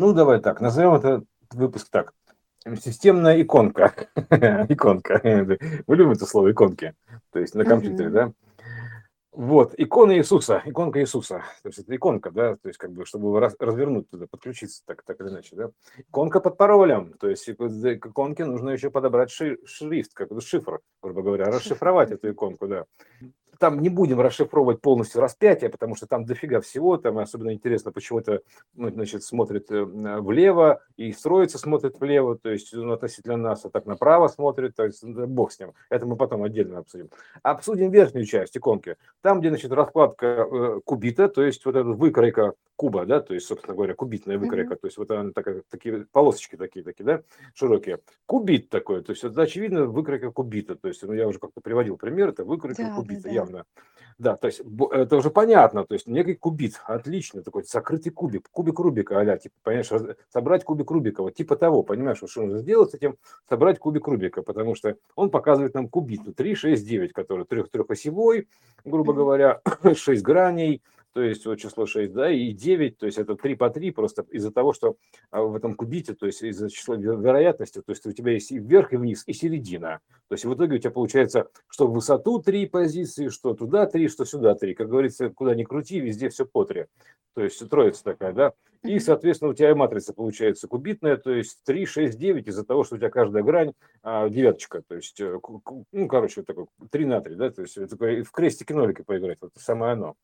Ну, давай так, назовем это выпуск так. Системная иконка. иконка. Мы любим это слово иконки. То есть на компьютере, да? Вот, икона Иисуса, иконка Иисуса, то есть это иконка, да, то есть как бы, чтобы раз, развернуть туда, подключиться так, так или иначе, да. Иконка под паролем, то есть к иконке нужно еще подобрать ши, шрифт, как бы шифр, грубо говоря, расшифровать эту иконку, да там не будем расшифровывать полностью распятие, потому что там дофига всего, там особенно интересно, почему это, ну, значит, смотрит э, влево и строится смотрит влево, то есть ну, относительно нас, а так направо смотрит, то есть бог с ним, это мы потом отдельно обсудим. Обсудим верхнюю часть иконки, там, где, значит, раскладка э, кубита, то есть вот эта выкройка куба, да, то есть, собственно говоря, кубитная выкройка, mm-hmm. то есть вот она такая, такие полосочки такие, такие, да, широкие. Кубит такой, то есть это очевидно выкройка кубита, то есть, ну, я уже как-то приводил пример, это выкройка да, кубита, да, да. Явно. Да, то есть это уже понятно, то есть некий кубит, отлично, такой закрытый кубик, кубик Рубика, а типа, понимаешь, собрать кубик Рубика, вот типа того, понимаешь, что нужно сделать с этим, собрать кубик Рубика, потому что он показывает нам кубит, 3, 6, 9, который трех, трехосевой, грубо говоря, 6 граней, то есть вот число 6, да, и 9, то есть это 3 по 3 просто из-за того, что а, в этом кубите, то есть из-за числа вероятности, то есть у тебя есть и вверх, и вниз, и середина. То есть в итоге у тебя получается, что в высоту 3 позиции, что туда 3, что сюда 3. Как говорится, куда ни крути, везде все по 3. То есть троица такая, да. И, соответственно, у тебя и матрица получается кубитная, то есть 3, 6, 9 из-за того, что у тебя каждая грань а, девяточка, то есть, э, ну, короче, такой 3 на 3, да, то есть в крестики-нолики поиграть, вот самое оно.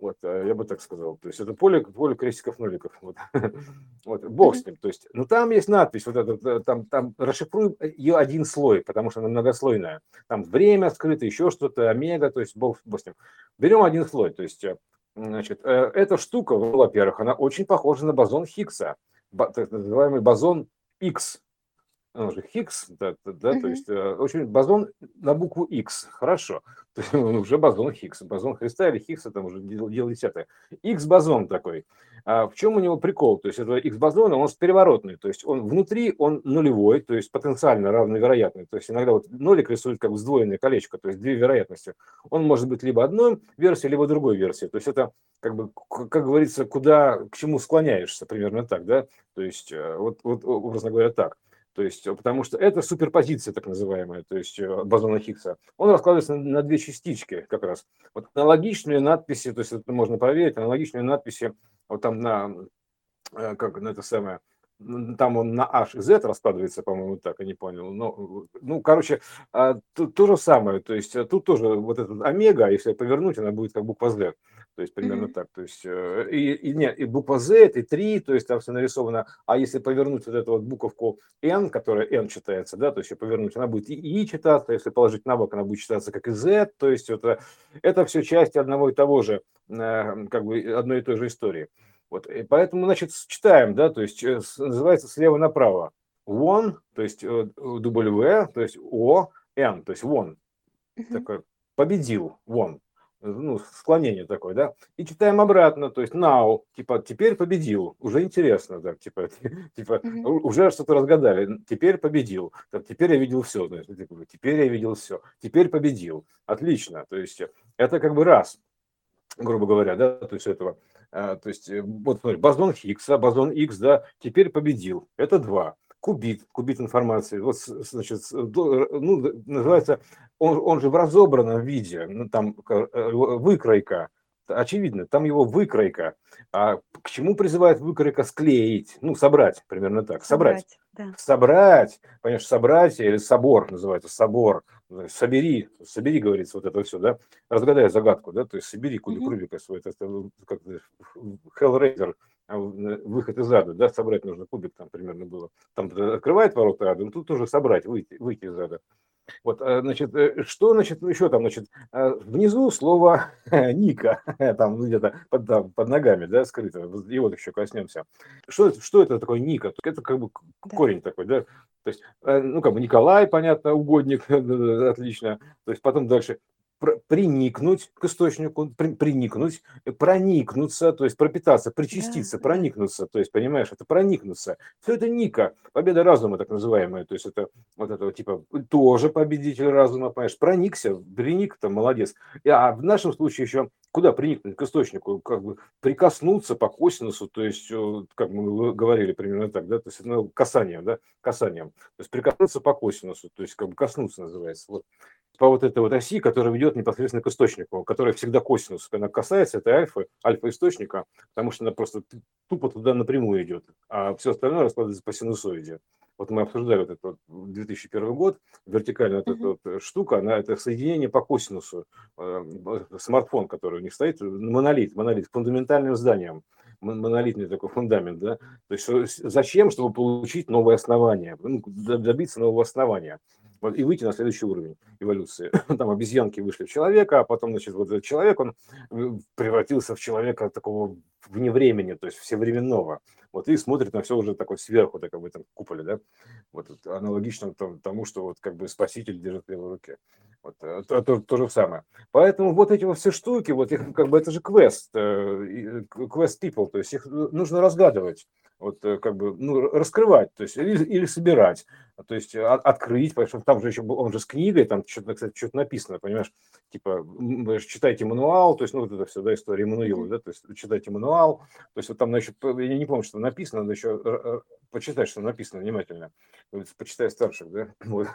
Вот, э, я бы так сказал. То есть это поле, поле крестиков-ноликов. Вот. вот. Бог с ним. То есть, ну там есть надпись, вот это, э, там, там расшифруем ее один слой, потому что она многослойная. Там время скрыто, еще что-то, омега, то есть бог, бог с ним. Берем один слой, то есть, э, значит, эта штука, во-первых, она очень похожа на бозон Хиггса, так называемый бозон X, он же Хиггс, да, да, uh-huh. то есть э, очень бозон на букву X, хорошо, уже бозон Хиггс, бозон Христа или Хиггса, там уже дело, дело десятое. X-бозон такой. А в чем у него прикол? То есть этого X-бозона, он переворотный, то есть он внутри, он нулевой, то есть потенциально равновероятный, то есть иногда вот нолик рисует как сдвоенное колечко, то есть две вероятности. Он может быть либо одной версией, либо другой версией, то есть это как бы, как говорится, куда, к чему склоняешься, примерно так, да, то есть э, вот, вот образно говоря так. То есть, э, потому что это суперпозиция, так называемая, то есть э, бозона Хиггса. Он раскладывается на, две частички как раз. Вот аналогичные надписи, то есть это можно проверить, аналогичные надписи вот там на, э, как на это самое, там он на H и Z раскладывается, по-моему, так, я не понял. Но, ну, короче, а, то, то же самое. То есть тут тоже вот этот омега, если повернуть, она будет как буква Z. То есть примерно mm-hmm. так. То есть э, и, и, нет, и буква Z, и 3, то есть там все нарисовано. А если повернуть вот эту вот буковку N, которая N читается, да, то есть повернуть, она будет и И читаться, если положить на бок, она будет читаться как и Z. То есть это, это все части одного и того же, э, как бы одной и той же истории. Вот, и поэтому, значит, читаем, да, то есть э, называется слева направо. One, то есть W, то есть O, N, то есть one. Mm-hmm. Такой победил, one ну, склонение такое, да, и читаем обратно, то есть now, типа, теперь победил, уже интересно, да, типа, типа, mm-hmm. уже что-то разгадали, теперь победил, так, теперь я видел все, типа, теперь я видел все, теперь победил, отлично, то есть это как бы раз, грубо говоря, да, то есть этого, то есть э, вот смотри, бозон Хиггса, бозон X, да, теперь победил, это два, кубит, кубит информации, вот, значит, ну, называется, он, он же в разобранном виде, ну, там э, выкройка, очевидно, там его выкройка. А к чему призывает выкройка склеить? Ну, собрать, примерно так. Собрать. Собрать, да. собрать понимаешь, собрать или собор называется, собор. Собери, собери, говорится, вот это все, да. Разгадай загадку, да, то есть собери кубик mm-hmm. Рубика свой, это, как Hellraiser а выход из ада, да, собрать нужно кубик там примерно было. Там открывает ворота ада, но тут тоже собрать, выйти, выйти из ада. Вот, э, значит, э, что, значит, еще там, значит, э, внизу слово Ника, там где-то под, там, под ногами, да, скрыто, его еще коснемся. Что, это, что это такое Ника? Это как бы корень такой, да, то есть, ну, как бы Николай, понятно, угодник, отлично, то есть потом дальше приникнуть к источнику, при, приникнуть, проникнуться, то есть пропитаться, причаститься, да. проникнуться, то есть, понимаешь, это проникнуться. Все это Ника, победа разума так называемая, то есть это вот этого типа тоже победитель разума, понимаешь, проникся, приник, там, молодец. А в нашем случае еще куда приникнуть к источнику, как бы прикоснуться по косинусу, то есть, как мы говорили примерно так, да, то есть, ну, касанием, да, касанием, то есть прикоснуться по косинусу, то есть, как бы коснуться называется, вот, по вот этой вот оси, которая ведет непосредственно к источнику, которая всегда косинус, она касается этой альфа, альфа-источника, потому что она просто тупо туда напрямую идет, а все остальное раскладывается по синусоиде. Вот мы обсуждали вот этот вот 2001 год, вертикальная вот эта вот э, штука, она это соединение по косинусу, э, смартфон, который у них стоит, монолит, монолит, фундаментальным зданием, монолитный такой фундамент, да, то есть зачем, чтобы получить новое основание, ну, добиться нового основания и выйти на следующий уровень эволюции. Там обезьянки вышли в человека, а потом, значит, вот этот человек, он э, превратился в человека такого вне времени, то есть всевременного. Вот и смотрит на все уже такой сверху, так как бы там куполе, да, вот аналогично тому, что вот как бы спаситель держит в его руке. Вот, э, то, то, то же самое. Поэтому вот эти вот все штуки, вот их как бы это же квест, э, квест people, то есть их нужно разгадывать вот э, как бы ну, раскрывать, то есть или, или собирать, то есть от, открыть, потому что там же еще он же с книгой, там что-то, кстати, что-то написано, понимаешь, типа читайте мануал, то есть ну вот это все, да, история Мануила, да, то есть читайте мануал, то есть вот там еще, я не помню, что написано, надо еще почитать, что написано внимательно, почитай старших, да, вот,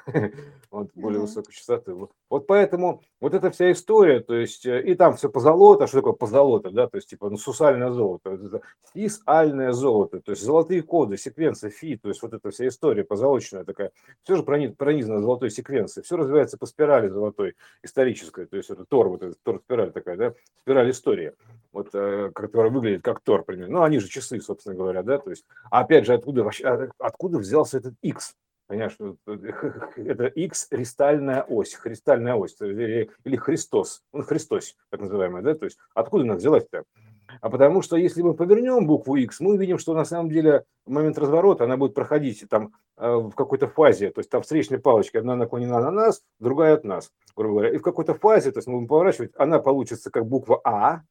вот более высокой частоты. Вот. поэтому вот эта вся история, то есть э, и там все позолото, что такое позолото, да, то есть типа ну сусальное золото, сисальное золото, то есть золотые коды, секвенция фи, то есть вот эта вся история позолоченная такая, все же пронизано золотой секвенцией, все развивается по спирали золотой исторической, то есть это Тор, вот эта Тор-спираль такая, да, спираль истории, вот, э, которая выглядит как Тор, примерно, ну они же часы, собственно говоря, да, то есть, а опять же, откуда вообще, а, откуда взялся этот X? Понимаешь, это X кристальная ось, христальная ось, или, или Христос, ну, Христос, так называемая, да, то есть откуда она взялась-то? А потому что если мы повернем букву X, мы увидим, что на самом деле в момент разворота она будет проходить там э, в какой-то фазе, то есть там встречная палочка, одна наклонена на нас, другая от нас, грубо говоря. И в какой-то фазе, то есть мы будем поворачивать, она получится как буква А,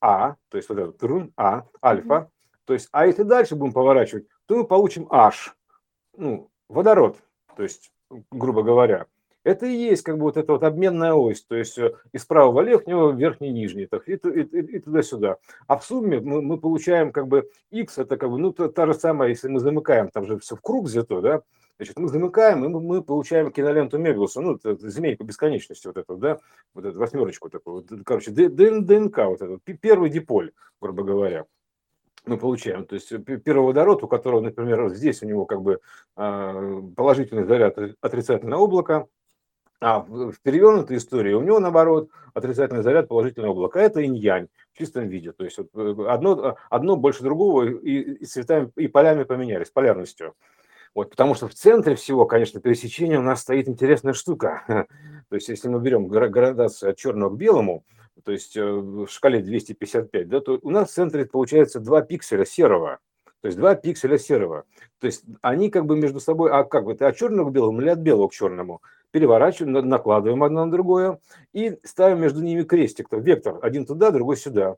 А, то есть вот это А, альфа, то есть, а если дальше будем поворачивать, то мы получим H, ну, водород, то есть, грубо говоря. Это и есть как бы вот эта вот обменная ось, то есть э, из правого верхнего, верхний нижний, так, и, и, и туда-сюда. А в сумме мы, мы получаем как бы x, это как бы, ну, та, та же самая, если мы замыкаем, там же все в круг взято, да, Значит, мы замыкаем, и мы получаем киноленту Мебиуса, ну, змейку бесконечности вот эту, да, вот эту восьмерочку такую, вот, короче, ДНК вот этот, первый диполь, грубо говоря мы получаем. То есть первый водород, у которого, например, здесь у него как бы а, положительный заряд отрицательное облако, а в перевернутой истории у него, наоборот, отрицательный заряд, положительное облако. Это инь-янь в чистом виде. То есть вот э, одно, одно больше другого и, и цветами, и полями поменялись, полярностью. Вот, потому что в центре всего, конечно, пересечения у нас стоит интересная штука. То есть если мы берем градацию от черного к белому, то есть э, в шкале 255, да, то у нас в центре получается 2 пикселя серого. То есть 2 пикселя серого. То есть они как бы между собой, а как бы, ты от черного к белому или от белого к черному? Переворачиваем, накладываем одно на другое и ставим между ними крестик, то вектор, один туда, другой сюда.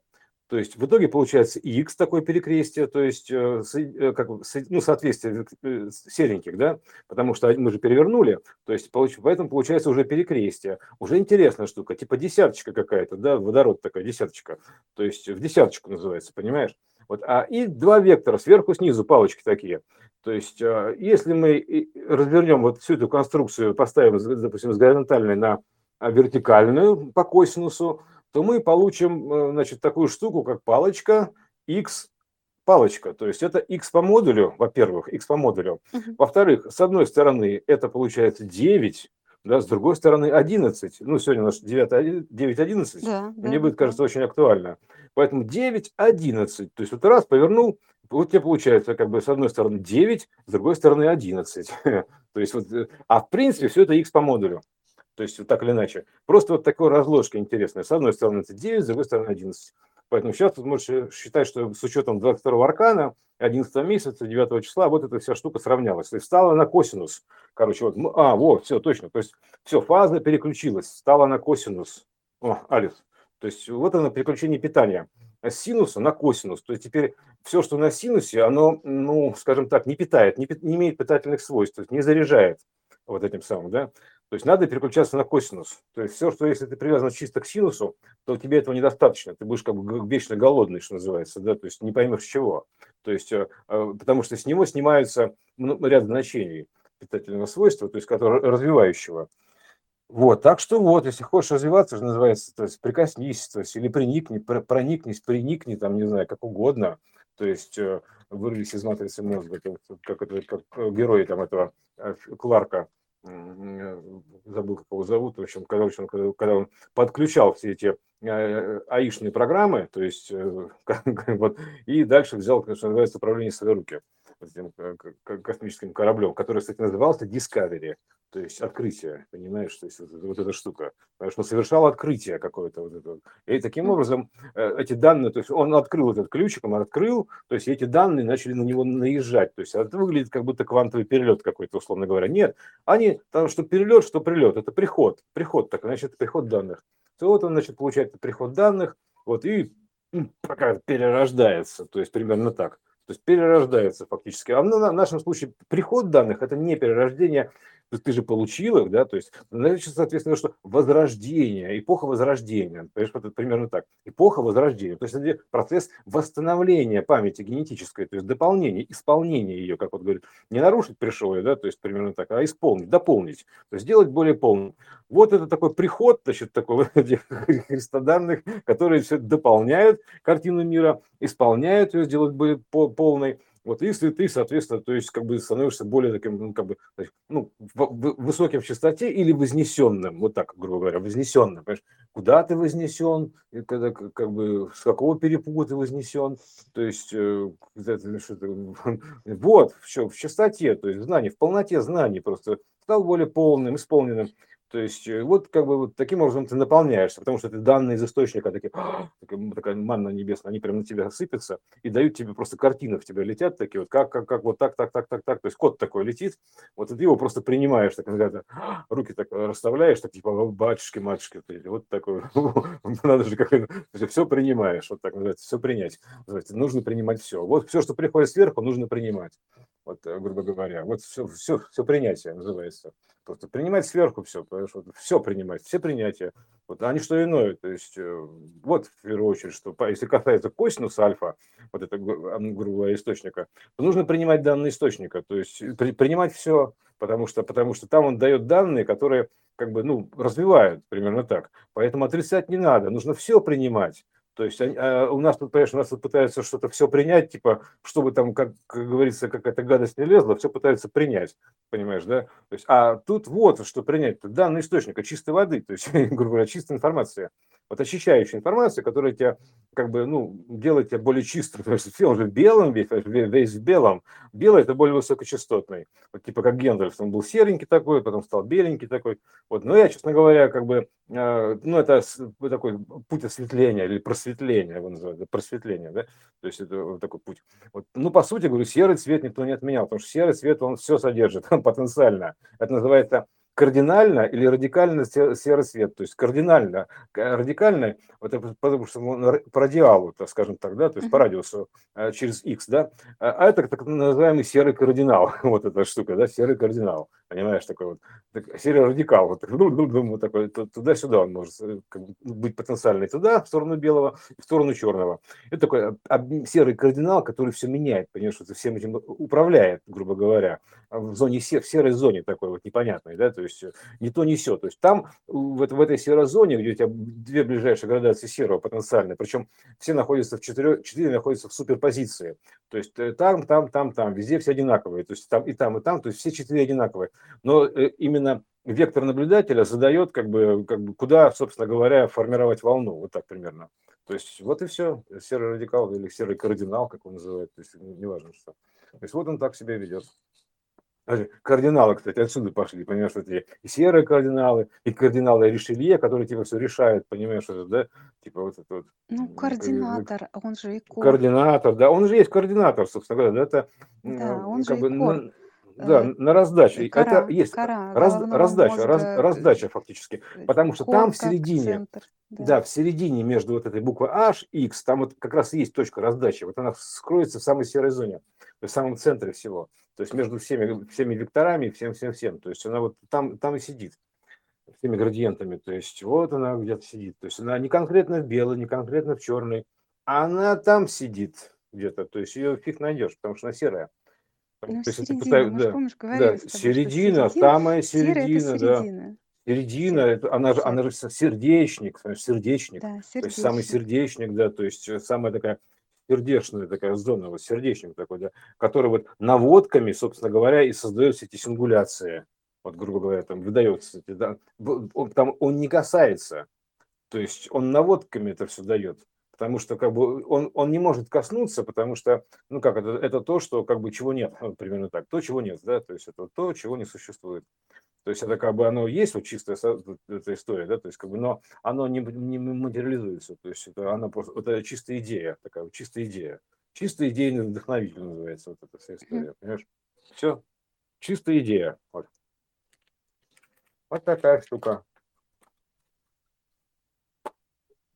То есть в итоге получается x такое перекрестие, то есть э, э, как, ну, соответствие э, сереньких, да, потому что мы же перевернули, то есть поэтому получается уже перекрестие. Уже интересная штука, типа десяточка какая-то, да, водород такая десяточка, то есть в десяточку называется, понимаешь? Вот, а и два вектора, сверху, снизу, палочки такие. То есть, если мы развернем вот всю эту конструкцию, поставим, допустим, с горизонтальной на вертикальную по косинусу, то мы получим э, значит, такую штуку, как палочка x палочка. То есть это x по модулю, во-первых, x по модулю. Uh-huh. Во-вторых, с одной стороны, это получается 9, да, с другой стороны 11. Ну, сегодня у нас 9, 9 11. Да, Мне да, будет, да. кажется, очень актуально. Поэтому 9, 11. То есть вот раз повернул, вот тебе получается как бы с одной стороны 9, с другой стороны 11. То есть вот, э, а в принципе все это x по модулю. То есть вот так или иначе. Просто вот такая разложка интересная. С одной стороны это 9, с другой стороны 11. Поэтому сейчас ты можешь считать, что с учетом 22 аркана, 11 месяца, 9 числа, вот эта вся штука сравнялась. То есть стала на косинус. Короче, вот, а, вот, все, точно. То есть все, фаза переключилась, стала на косинус. О, Алис. То есть вот оно переключение питания с синуса на косинус. То есть теперь все, что на синусе, оно, ну, скажем так, не питает, не, не имеет питательных свойств, то есть не заряжает вот этим самым, да. То есть надо переключаться на косинус. То есть все, что если ты привязан чисто к синусу, то тебе этого недостаточно. Ты будешь как бы вечно голодный, что называется, да, то есть не поймешь чего. То есть, э, э, потому что с него снимаются ну, ряд значений питательного свойства, то есть который, развивающего. Вот, так что вот, если хочешь развиваться, что называется, то есть прикоснись, то есть или приникни, проникнись, приникни, там, не знаю, как угодно, то есть э, вырвись из матрицы мозга, как, это, как герой там этого Кларка, забыл, как его зовут, в общем, когда, когда, когда он подключал все эти э, аишные программы, то есть э, вот, и дальше взял, что называется, управление в свои руки этим космическим кораблем, который, кстати, назывался Discovery то есть открытие, понимаешь, то есть вот, вот эта штука, потому что он совершал открытие какое-то вот это. И таким образом э, эти данные, то есть он открыл этот ключик, он открыл, то есть эти данные начали на него наезжать, то есть это выглядит как будто квантовый перелет какой-то, условно говоря. Нет, они, там что перелет, что прилет, это приход, приход, так значит, приход данных. То вот он, значит, получает приход данных, вот и пока перерождается, то есть примерно так. То есть перерождается фактически. А в нашем случае приход данных – это не перерождение ты же получил их, да, то есть, значит, соответственно, что возрождение, эпоха возрождения, понимаешь, это примерно так, эпоха возрождения, то есть это процесс восстановления памяти генетической, то есть дополнение, исполнение ее, как вот говорит, не нарушить пришел да, то есть примерно так, а исполнить, дополнить, то есть сделать более полным. Вот это такой приход, значит, такой христодарных, которые все дополняют картину мира, исполняют ее, сделать более полной, вот если ты, соответственно, то есть как бы становишься более таким, ну, как бы, ну, высоким в частоте или вознесенным, вот так, грубо говоря, вознесенным, понимаешь, куда ты вознесен, когда, как бы, с какого перепуга ты вознесен, то есть, э, вот, все, в частоте, то есть знание, в полноте знаний просто стал более полным, исполненным. То есть э, вот как бы вот таким образом ты наполняешься, потому что ты данные из источника такие, такая манна небесная, они прямо на тебя сыпятся и дают тебе просто картины в тебя летят такие вот, как, как, как вот так, так, так, так, так, то есть код такой летит, вот ты его просто принимаешь, так когда руки так расставляешь, так типа батюшки, матушки, вот такой, надо же как все принимаешь, вот так называется, все принять, называется, нужно принимать все, вот все, что приходит сверху, нужно принимать, вот э, грубо говоря, вот все, все, все принятие называется. Просто принимать сверху все, понимаешь, вот все принимать, все принятия, вот, а не что иное. То есть, э, вот в первую очередь, что если касается косинуса альфа, вот это, грубо говоря, источника, то нужно принимать данные источника, то есть при, принимать все, потому что, потому что там он дает данные, которые как бы, ну, развивают примерно так. Поэтому отрицать не надо, нужно все принимать. То есть а у нас тут, понимаешь, у нас тут пытаются что-то все принять, типа, чтобы там, как, как говорится, какая-то гадость не лезла, все пытаются принять, понимаешь, да? То есть, а тут вот что принять, данный источник чистой воды, то есть, грубо говоря, чистая информация вот очищающая информация, которая тебя как бы, ну, делает тебя более чистым, что все, он же белым, весь, весь в белом. Белый – это более высокочастотный. Вот типа как Гендальф, он был серенький такой, потом стал беленький такой. Вот, но я, честно говоря, как бы, э, ну, это такой путь осветления или просветления, его называют, просветление, да, то есть это вот такой путь. Вот, ну, по сути, говорю, серый цвет никто не отменял, потому что серый цвет, он все содержит потенциально. Это называется кардинально или радикально серый свет. То есть кардинально, радикально, вот это потому что по радиалу, так скажем так, да, то есть по радиусу э, через X, да, а это так называемый серый кардинал, вот эта штука, да, серый кардинал, понимаешь, такой вот, серый радикал, вот, вот такой, туда-сюда он может э, быть потенциальный туда, в сторону белого, в сторону черного. Это такой серый кардинал, который все меняет, понимаешь, что всем этим управляет, грубо говоря, в зоне, в серой зоне такой вот непонятной, да, то есть э, не то, не все. То есть там, в, в этой серозоне, где у тебя две ближайшие градации серого потенциальные, причем все находятся в четыре, четыре находятся в суперпозиции. То есть э, там, там, там, там, везде все одинаковые. То есть там и там, и там, то есть все четыре одинаковые. Но э, именно вектор наблюдателя задает, как бы, как бы, куда, собственно говоря, формировать волну. Вот так примерно. То есть вот и все. Серый радикал или серый кардинал, как он называет. То есть неважно что. То есть вот он так себя ведет. Кардиналы, кстати, отсюда пошли, понимаешь, эти и серые кардиналы, и кардиналы Ришелье, которые типа все решают, понимаешь, это, да, типа вот это вот. Ну, координатор, он же икон. Координатор, да, он же есть координатор, собственно говоря, да, это да, он как же бы, икон. Да, э, на раздаче. Кора, это есть кора, раз, раздача, мозга, раз, раздача фактически. Потому что там в середине, центр, да. да, в середине между вот этой буквой H, X, там вот как раз есть точка раздачи. Вот она скроется в самой серой зоне, в самом центре всего. То есть между всеми, всеми векторами, всем, всем, всем. То есть она вот там, там и сидит всеми градиентами. То есть вот она где-то сидит. То есть она не конкретно в белой, не конкретно в черной. Она там сидит где-то. То есть ее фиг найдешь, потому что она серая. Ну, То есть середина, пытаюсь, да, помнишь, говорили да, середина, середина, самая середина, да. Середина, середина это, она, же, она же сердечник, сердечник, да, сердечник. то есть самый сердечник, да, то есть э, самая такая сердечная такая зона, вот сердечник такой, да, который вот наводками, собственно говоря, и создаются эти сингуляции, вот, грубо говоря, там выдается, да, он, там он не касается, то есть он наводками это все дает потому что как бы он, он не может коснуться, потому что, ну как, это, это то, что как бы чего нет, вот, примерно так, то, чего нет, да, то есть это то, чего не существует. То есть это как бы оно есть, вот чистая эта история, да, то есть как бы, но оно не, не материализуется, то есть это оно просто, это чистая идея, такая вот чистая идея. Чистая идейный вдохновитель называется вот эта вся история, понимаешь? Все, чистая идея. Вот. вот такая штука.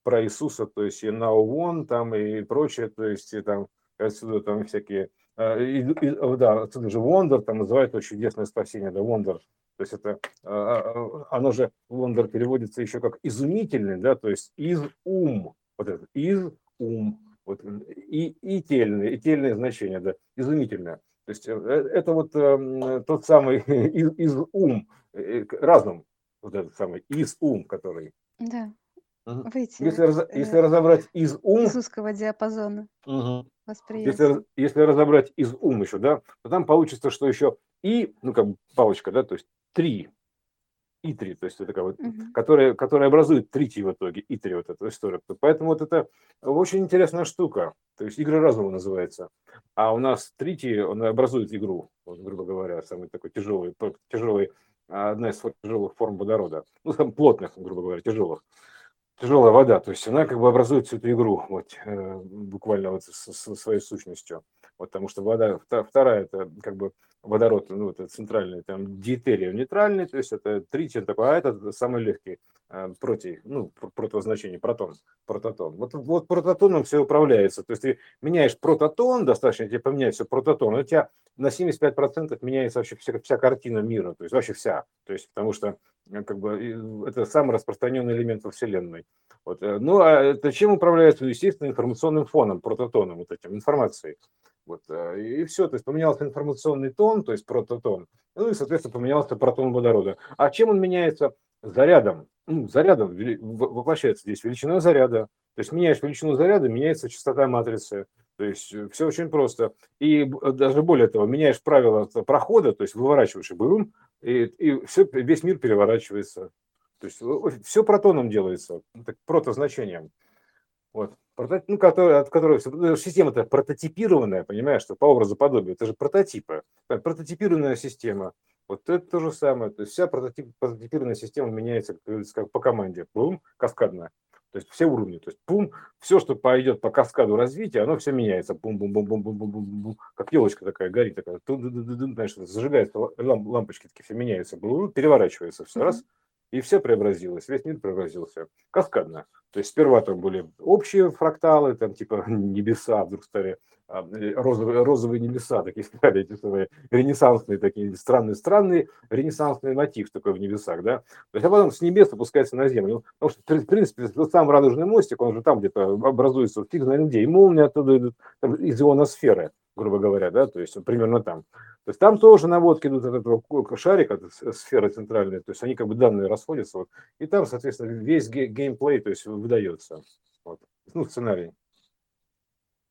Про Иисуса, то есть и Now One там и прочее, то есть и там отсюда там всякие, а, и, и, да, отсюда же Wonder, там называют очень чудесное спасение, да, Wonder, то есть это, а, оно же, Wonder переводится еще как изумительный, да, то есть из ум, вот это, из ум, вот, и, и тельное, и тельное значение, да, изумительное. То есть э, это вот э, тот самый из, из ум, э, разум, вот этот самый из ум, который. Да. Угу. Выйти если, раз, э, если разобрать из ум... Из узкого диапазона угу. Если, если разобрать из ум еще, да, то там получится, что еще и, ну как бы палочка, да, то есть три, и три, то есть это такая вот, угу. которая, которая образует трити в итоге, и три вот эта история. Поэтому вот это очень интересная штука, то есть игра разума называется. А у нас трити, он образует игру, вот, грубо говоря, самый такой тяжелый, тяжелый, одна из тяжелых форм водорода, ну, там плотных, грубо говоря, тяжелых тяжелая вода, то есть она как бы образует всю эту игру, вот, э, буквально вот со, со своей сущностью. Вот, потому что вода, вторая, это как бы водород, ну, это центральный, там, диэтериум нейтральный, то есть это тритий такой, а это самый легкий э, против, ну, противозначение, протон, прототон. Вот, вот прототоном все управляется, то есть ты меняешь прототон, достаточно тебе поменять все прототон, у тебя на 75% меняется вообще вся, вся картина мира, то есть вообще вся, то есть потому что Э, как бы это самый распространенный элемент во Вселенной. Вот. Э, ну, а это чем управляется? Естественно, информационным фоном, прототоном, вот этим, информацией. Вот, э, и все, то есть поменялся информационный тон, то есть прототон, ну и, соответственно, поменялся протон водорода. А чем он меняется? Зарядом. Ну, зарядом воплощается здесь величина заряда. То есть меняешь величину заряда, меняется частота матрицы. То есть все очень просто. И даже более того, меняешь правила прохода, то есть выворачиваешь и бум, и, и все, весь мир переворачивается. То есть все протоном делается, протозначением. Вот. Ну, который, от которого ну, система-то прототипированная, понимаешь, что по образу подобию, это же прототипы. Прототипированная система. Вот это то же самое. То есть вся прототип, прототипированная система меняется как, как по команде. Бум, каскадная. То есть все уровни. То есть пум, все, что пойдет по каскаду развития, оно все меняется. Бум, бум, бум, бум, бум, бум, бум, бум, как елочка такая горит, такая, знаешь, зажигается лампочки такие все меняются, переворачивается все раз, и все преобразилось, весь мир преобразился. Каскадно. То есть сперва там были общие фракталы, там типа небеса вдруг стали а, розовые, розовые небеса, такие стали эти самые ренессансные, такие странные-странные, ренессансный мотив такой в небесах, да. То есть, а потом с небес опускается на землю. Потому что, в принципе, тот самый радужный мостик, он же там где-то образуется, фиг знает где, и молния оттуда идут, там, из ионосферы, грубо говоря, да, то есть примерно там. То есть там тоже наводки идут от этого шарика, от сферы центральной, то есть они как бы данные расходятся, вот, и там, соответственно, весь геймплей, то есть выдается, вот, ну, сценарий.